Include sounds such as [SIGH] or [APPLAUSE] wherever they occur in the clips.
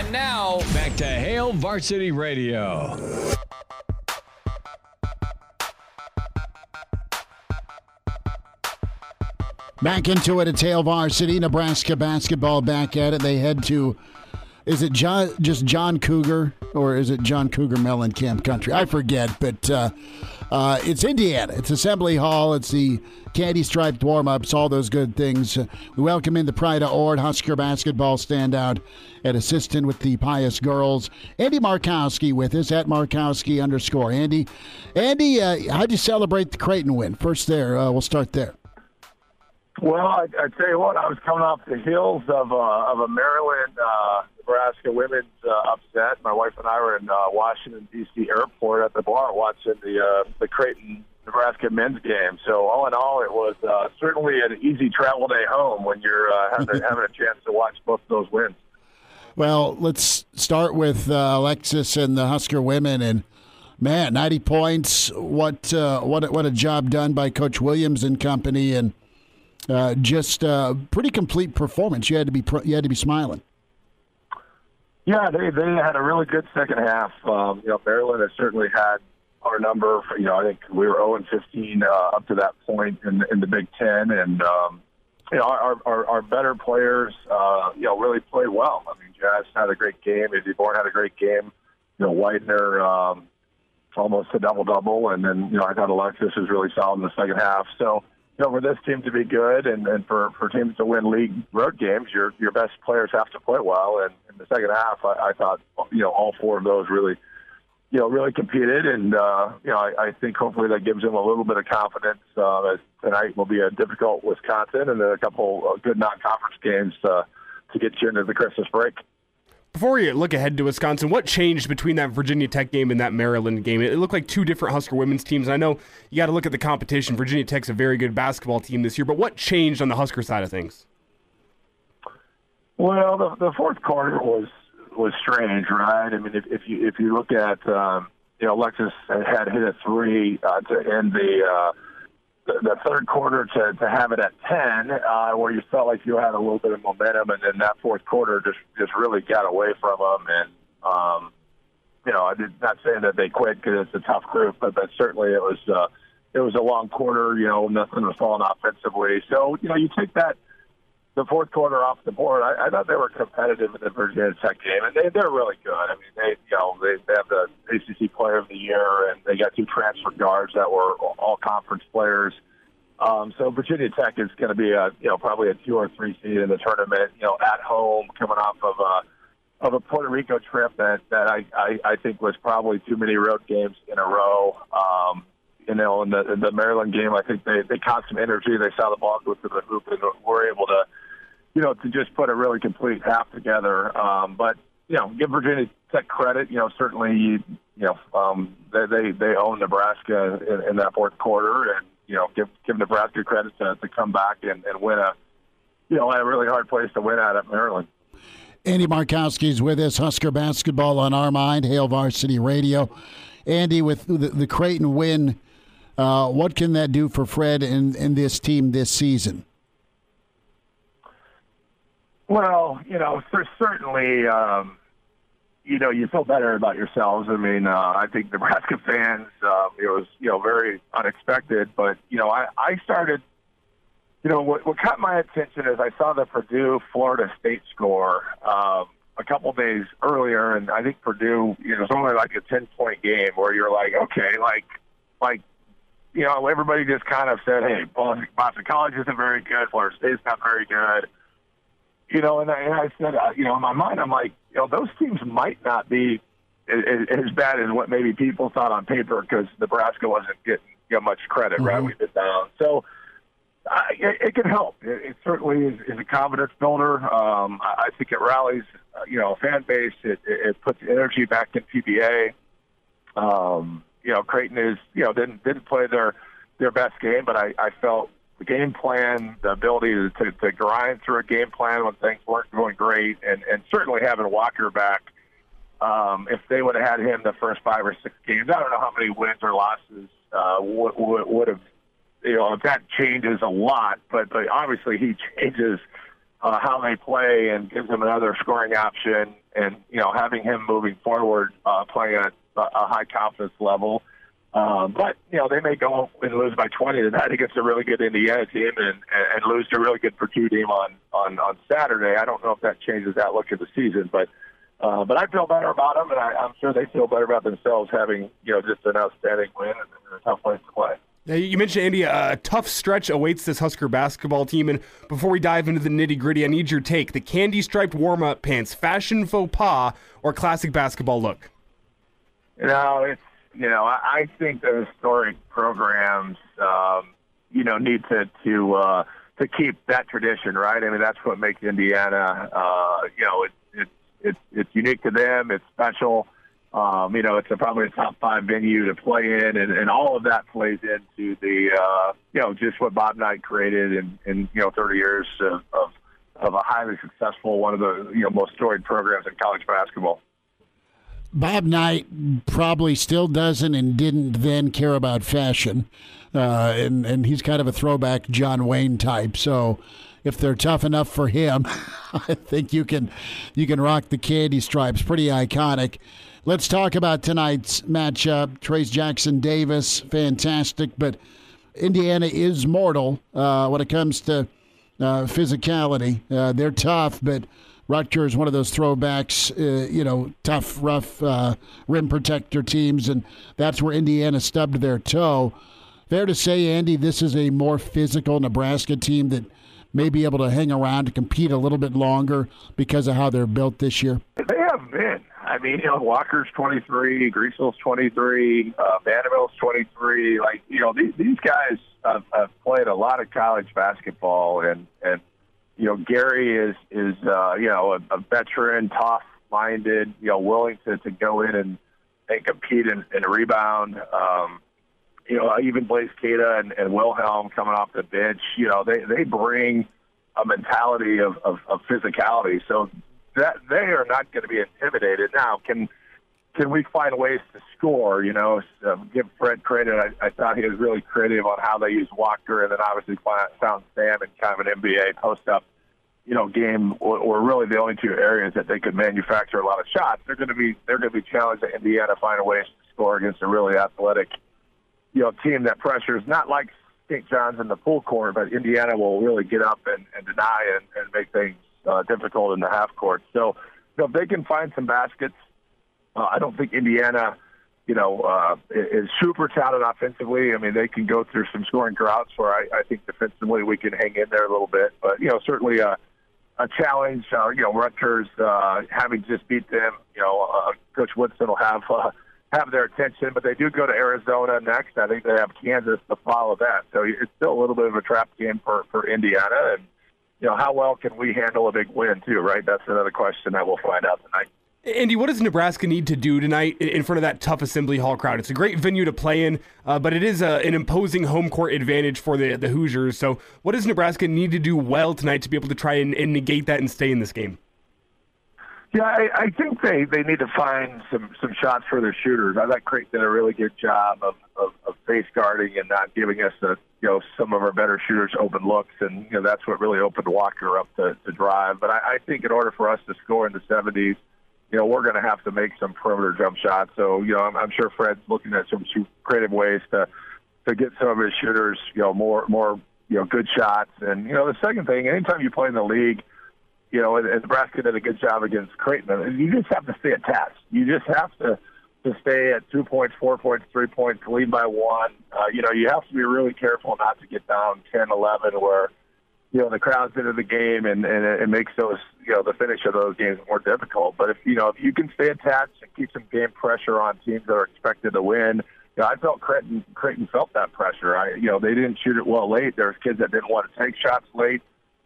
And now, back to Hail Varsity Radio. Back into it at Hail Varsity, Nebraska basketball back at it. They head to, is it John, just John Cougar or is it John Cougar Mellencamp Country? I forget, but uh, uh, it's Indiana. It's Assembly Hall. It's the candy striped warm ups, all those good things. We welcome in the Pride of Ord Husker basketball standout at assistant with the Pius girls. Andy Markowski with us at Markowski underscore. Andy, Andy, uh, how'd you celebrate the Creighton win? First there, uh, we'll start there. Well, I, I tell you what, I was coming off the heels of uh, of a Maryland uh, Nebraska women's uh, upset. My wife and I were in uh, Washington D.C. airport at the bar watching the uh, the Creighton Nebraska men's game. So all in all, it was uh, certainly an easy travel day home when you're uh, having [LAUGHS] having a chance to watch both those wins. Well, let's start with uh, Alexis and the Husker women and. Man, ninety points! What uh, what a- what a job done by Coach Williams and company, and uh, just uh, pretty complete performance. You had to be you had to be smiling. Yeah, they they had a really good second half. Um, you know, Maryland has certainly had our number. For, you know, I think we were 0 and 15 uh, up to that point in in the Big Ten, and um, you know, our our, our better players, uh, you know, really played well. I mean, Jaz had a great game. Izzy Bourne had a great game. You know, Weidner um, almost a double double, and then you know, I thought Alexis was really solid in the second half. So you know, for this team to be good and, and for, for teams to win league road games, your your best players have to play well. And in the second half, I, I thought you know all four of those really, you know, really competed. And uh, you know, I, I think hopefully that gives them a little bit of confidence. Uh, as tonight will be a difficult Wisconsin and then a couple good non-conference games uh, to get you into the Christmas break. Before we look ahead to Wisconsin, what changed between that Virginia Tech game and that Maryland game? It looked like two different Husker women's teams. I know you got to look at the competition. Virginia Tech's a very good basketball team this year, but what changed on the Husker side of things? Well, the, the fourth quarter was was strange, right? I mean, if, if you if you look at um, you know, Alexis had hit a three uh, to end the. Uh, the, third quarter to, to have it at 10, uh, where you felt like you had a little bit of momentum, and then that fourth quarter just, just really got away from them. And, um, you know, I'm not saying that they quit because it's a tough group, but, but certainly it was, uh, it was a long quarter, you know, nothing was falling offensively. So, you know, you take that, the fourth quarter off the board, I, I thought they were competitive in the Virginia Tech game, and they, they're really good. I mean, they you know they, they have the ACC Player of the Year, got two transfer guards that were all conference players. Um, so Virginia Tech is going to be a you know probably a two or three seed in the tournament. You know, at home, coming off of a of a Puerto Rico trip that that I I, I think was probably too many road games in a row. Um, you know, in the in the Maryland game, I think they they caught some energy. They saw the ball go through the hoop and were able to you know, to just put a really complete half together. Um, but you know, give Virginia Tech credit. You know, certainly, you know, um, they they they own Nebraska in, in that fourth quarter, and you know, give give Nebraska credit to, to come back and, and win a, you know, a really hard place to win at at Maryland. Andy Markowski is with us. Husker basketball on our mind. Hail Varsity Radio. Andy, with the, the Creighton win, uh, what can that do for Fred and, and this team this season? Well, you know, there's certainly, um, you know, you feel better about yourselves. I mean, uh, I think Nebraska [LAUGHS] fans, uh, it was, you know, very unexpected. But, you know, I, I started, you know, what, what caught my attention is I saw the Purdue Florida State score um, a couple days earlier, and I think Purdue, you know, it was only like a 10 point game where you're like, okay, like, like, you know, everybody just kind of said, hey, Boston College isn't very good, Florida State's not very good you know, and I, and I said, uh, you know, in my mind, I'm like, you know, those teams might not be as, as bad as what maybe people thought on paper because Nebraska wasn't getting you know, much credit, mm-hmm. right? We've been down. So, Uh, it, it can help. It, it certainly is, is a confidence builder. Um, I, I think it rallies, uh, you know, fan base. It, it, it puts energy back in PBA. Um, you know, Creighton is, you know, didn't didn't play their their best game, but I, I felt the game plan, the ability to, to, to grind through a game plan when things weren't going great, and, and certainly having Walker back. Um, if they would have had him the first five or six games, I don't know how many wins or losses uh, would, would, have. You know, if that changes a lot, but but obviously he [LAUGHS] changes uh, how they play and gives them another scoring option. And you know, having him moving forward, uh, playing at a high confidence level. Um, but you know they may go and lose by 20 tonight against a really good Indiana team, and, and lose to a really good Purdue team on on on Saturday. I don't know if that changes that look of the season, but uh, but I feel better about them, and I, I'm sure they feel better about themselves having you know just an outstanding win and a tough place to play. Now, you mentioned Andy, a tough stretch awaits this Husker basketball team. And before we dive into the nitty gritty, I need your take: the candy striped warm up pants, fashion faux pas, or classic basketball look? You know, it's you know, I, I think the historic programs, um, you know, need to to uh, to keep that tradition, right? I mean, that's what makes Indiana, uh, you know, it's it's it's it's unique to them. It's special. Um, you know, it's a, probably a top five venue to play in, and, and all of that plays into the, uh, you know, just what Bob Knight created in, in you know, 30 years of, of, of a highly successful, one of the, you know, most storied programs in college basketball. Bob Knight probably still doesn't and didn't then care about fashion, uh, and and he's kind of a throwback John Wayne type. So if they're tough enough for him, [LAUGHS] I think you can you can rock the candy stripes. Pretty iconic. Let's talk about tonight's matchup. Trayce Jackson Davis, fantastic, but Indiana is mortal uh, when it comes to uh, physicality. Uh, they're tough, but Rutgers, one of those throwbacks, uh, you know, tough, rough uh, rim protector teams, and that's where Indiana stubbed their toe. Fair to say, Andy, this is a more physical Nebraska team that may be able to hang around to compete a little bit longer because of how they're built this year. They have been. I mean, you know, Walker's 23, Griesel's 23, uh, Vanderbilt's 23. Like, you know, these, these guys have, have played a lot of college basketball, and and you know, Gary is is uh, you know a, a veteran, tough minded, you know, willing to, to go in and, and compete and, and rebound. Um, you know, even Blaise Keita and, and Wilhelm coming off the bench, you know, they, they bring a mentality of, of, of physicality. So that they are not going to be intimidated. Now, can can we find ways to score? You know, give Fred credit. I, I thought he was really creative on how they used Walker, and then obviously found Sam in kind of an NBA post up, you know, game, or, or really the only two areas that they could manufacture a lot of shots. They're going to be they're going to be challenged at Indiana find ways to score against a really athletic, you know, team that pressures not like St. John's in the full court, but Indiana will really get up and, and deny and, and make things uh, difficult in the half court. So, you know, if they can find some baskets uh, I don't think Indiana, you know, uh, is super talented offensively. I mean, they can go through some scoring droughts where I, I think defensively we can hang in there a little bit. But you know, certainly a, a challenge. Uh, you know, Rutgers uh, having just beat them. You know, uh, Coach Woodson will have. Uh, have their attention, but they do go to Arizona next. I think they have Kansas to follow that. So it's still a little bit of a trap game for, for Indiana. And, you know, how well can we handle a big win, too, right? That's another question that we'll find out tonight. Andy, what does Nebraska need to do tonight in front of that tough Assembly Hall crowd? It's a great venue to play in, uh, but it is a, an imposing home court advantage for the, the Hoosiers. So, what does Nebraska need to do well tonight to be able to try and, and negate that and stay in this game? Yeah, I, I think they, they need to find some, some shots for their shooters. I thought Creighton did a really good job of, of, of face guarding and not giving us a, you know some of our better shooters open looks, and you know that's what really opened Walker up to, to drive. But I, I think in order for us to score in the 70s, you know, we're going to have to make some perimeter jump shots. So, you know, I'm, I'm sure Fred's looking at some creative ways to to get some of his shooters, you know, more more you know good shots. And you know, the second thing, anytime you play in the league, you know, and, and Nebraska did a good job against Creighton. You just have to stay attached. You just have to to stay at two points, four points, three points, lead by one. Uh, you know, you have to be really careful not to get down 10, 11, where you know the crowd's into the game and and it makes those you know the finish of those games more difficult. But if you know if you can stay attached and keep some game pressure on teams that are expected to win, you know, I felt Creighton, Creighton felt that pressure. I, you know, they didn't shoot it well late. There's kids that didn't want to take shots late.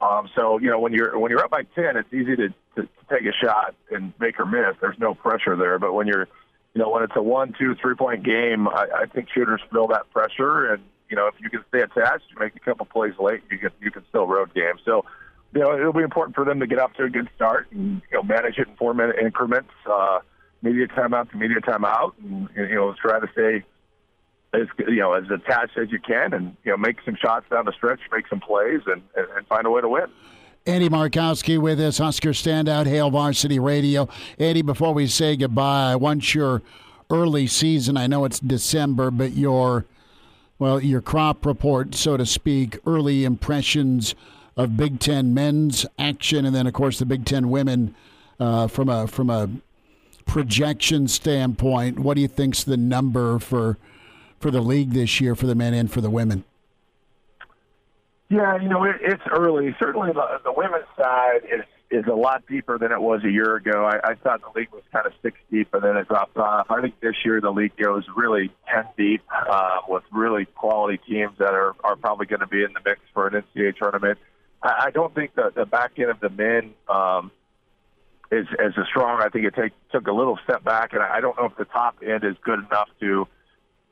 Um, so you know, when you're when you're up by ten, it's easy to, to, to take a shot and make or miss. There's no pressure there. But when you're, you know, when it's a one, two, three point game, I, I think shooters feel that pressure, and you know, if you can stay attached, you make a couple plays late, you can you can still road game. So you know, it'll be important for them to get off to a good start and you know manage it in four minute increments, uh, media timeout to media timeout, and you know try to stay as you know as attached as you can, and you know make some shots down the stretch, make some plays, and and, and find a way to win. Andy Markowski with us, Husker Standout, Hail Varsity Radio. Andy, before we say goodbye, once your early season, I know it's December, but your well, your crop report, so to speak, early impressions of Big Ten men's action, and then of course the Big Ten women uh, from a from a projection standpoint. What do you think's the number for for the league this year for the men and for the women? Yeah, you know it, it's early. Certainly, the, the women's side is is a lot deeper than it was a year ago. I, I thought the league was kind of six deep, and then it dropped off. I think this year the league goes really ten deep uh, with really quality teams that are are probably going to be in the mix for an NCAA tournament. I, I don't think the, the back end of the men um, is as strong. I think it take, took a little step back, and I don't know if the top end is good enough to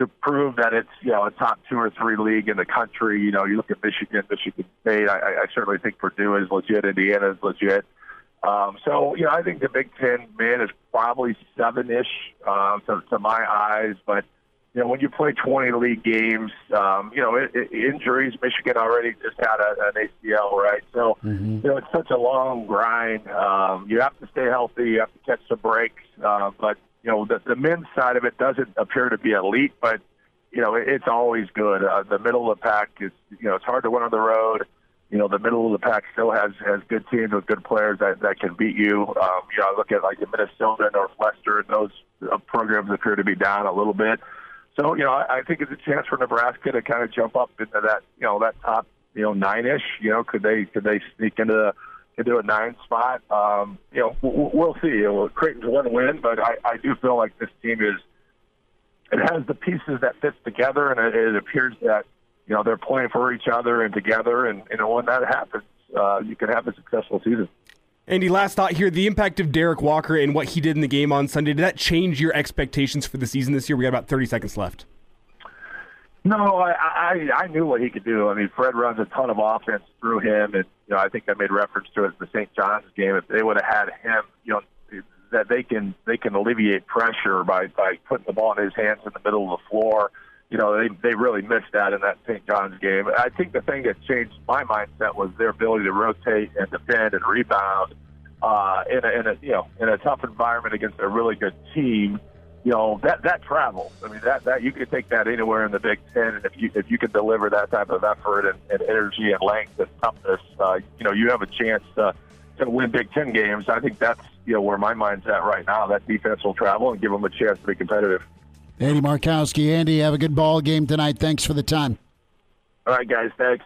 to prove that it's you know a top two or three league in the country. You know, you look at Michigan, Michigan State. I, I certainly think Purdue is legit. Indiana is legit. Um, so you know, I think the Big Ten men is probably seven ish uh, to, to my eyes, but you know, when you play 20 league games, um, you know, it, it, injuries, Michigan already just had a, an ACL, right? So, mm-hmm. you know, it's such a long grind. Um, you have to stay healthy. You have to catch some breaks. Uh, but, you know, the, the men's side of it doesn't appear to be elite, but, you know, it, it's always good. Uh, the middle of the pack is, you know, it's hard to win on the road. You know, the middle of the pack still has has good teams with good players that that can beat you. Um, you know, I look at like the Minnesota, Northwestern; those uh, programs appear to be down a little bit. So, you know, I, I think it's a chance for Nebraska to kind of jump up into that, you know, that top, you know, nine ish. You know, could they could they sneak into the into a nine spot? Um, you know, we'll, we'll see. Creighton's one win, but I, I do feel like this team is it has the pieces that fits together, and it, it appears that you know they're playing for each other and together, and you know when that happens, uh, you can have a successful season. Andy, last thought here: the impact of Derrick Walker and what he did in the game on Sunday. Did that change your expectations for the season this year? We got about thirty seconds left. No, I, I I knew what he could do. I mean, Fred runs a ton of offense through him, and you know I think I made reference to it in the St. John's game. If they would have had him, you know, that they can they can alleviate pressure by by putting the ball in his hands in the middle of the floor. You know, they they really missed that in that St. John's game. I think the thing that changed my mindset was their ability to rotate and defend and rebound uh, in, a, in a you know in a tough environment against a really good team, you know that that travels. I mean that that you could take that anywhere in the Big Ten, and if you if you can deliver that type of effort and, and energy and length and toughness, uh, you know you have a chance to to win Big Ten games. I think that's you know where my mind's at right now. That defense will travel and give them a chance to be competitive. Andy Markowski, Andy, have a good ball game tonight. Thanks for the time. All right, guys. Thanks.